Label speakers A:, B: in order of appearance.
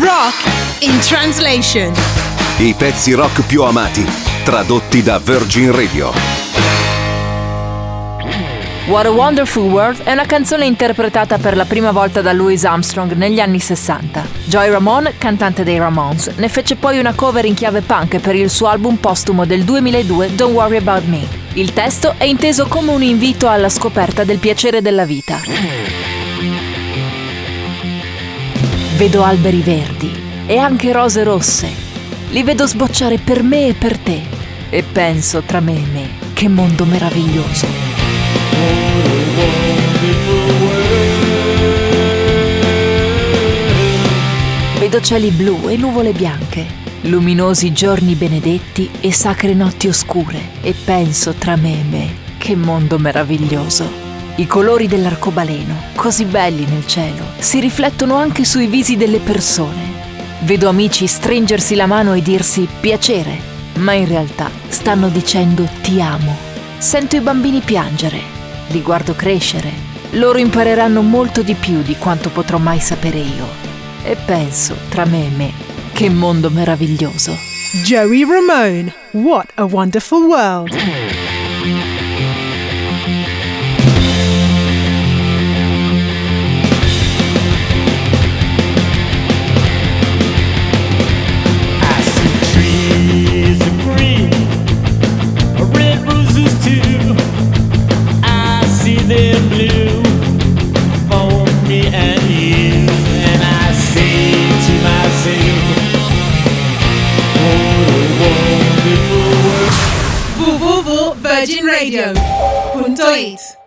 A: Rock in translation.
B: I pezzi rock più amati, tradotti da Virgin Radio.
C: What a Wonderful World è una canzone interpretata per la prima volta da Louis Armstrong negli anni 60. Joy Ramone, cantante dei Ramones, ne fece poi una cover in chiave punk per il suo album postumo del 2002 Don't Worry About Me. Il testo è inteso come un invito alla scoperta del piacere della vita. Vedo alberi verdi e anche rose rosse. Li vedo sbocciare per me e per te. E penso tra me e me, che mondo meraviglioso. Vedo cieli blu e nuvole bianche, luminosi giorni benedetti e sacre notti oscure e penso tra me e me, che mondo meraviglioso. I colori dell'arcobaleno, così belli nel cielo, si riflettono anche sui visi delle persone. Vedo amici stringersi la mano e dirsi piacere, ma in realtà stanno dicendo ti amo. Sento i bambini piangere, li guardo crescere. Loro impareranno molto di più di quanto potrò mai sapere io. E penso, tra me e me, che mondo meraviglioso.
A: Joey Ramone. What a wonderful world.
D: "What a wonderful world."
A: www.virginradio.it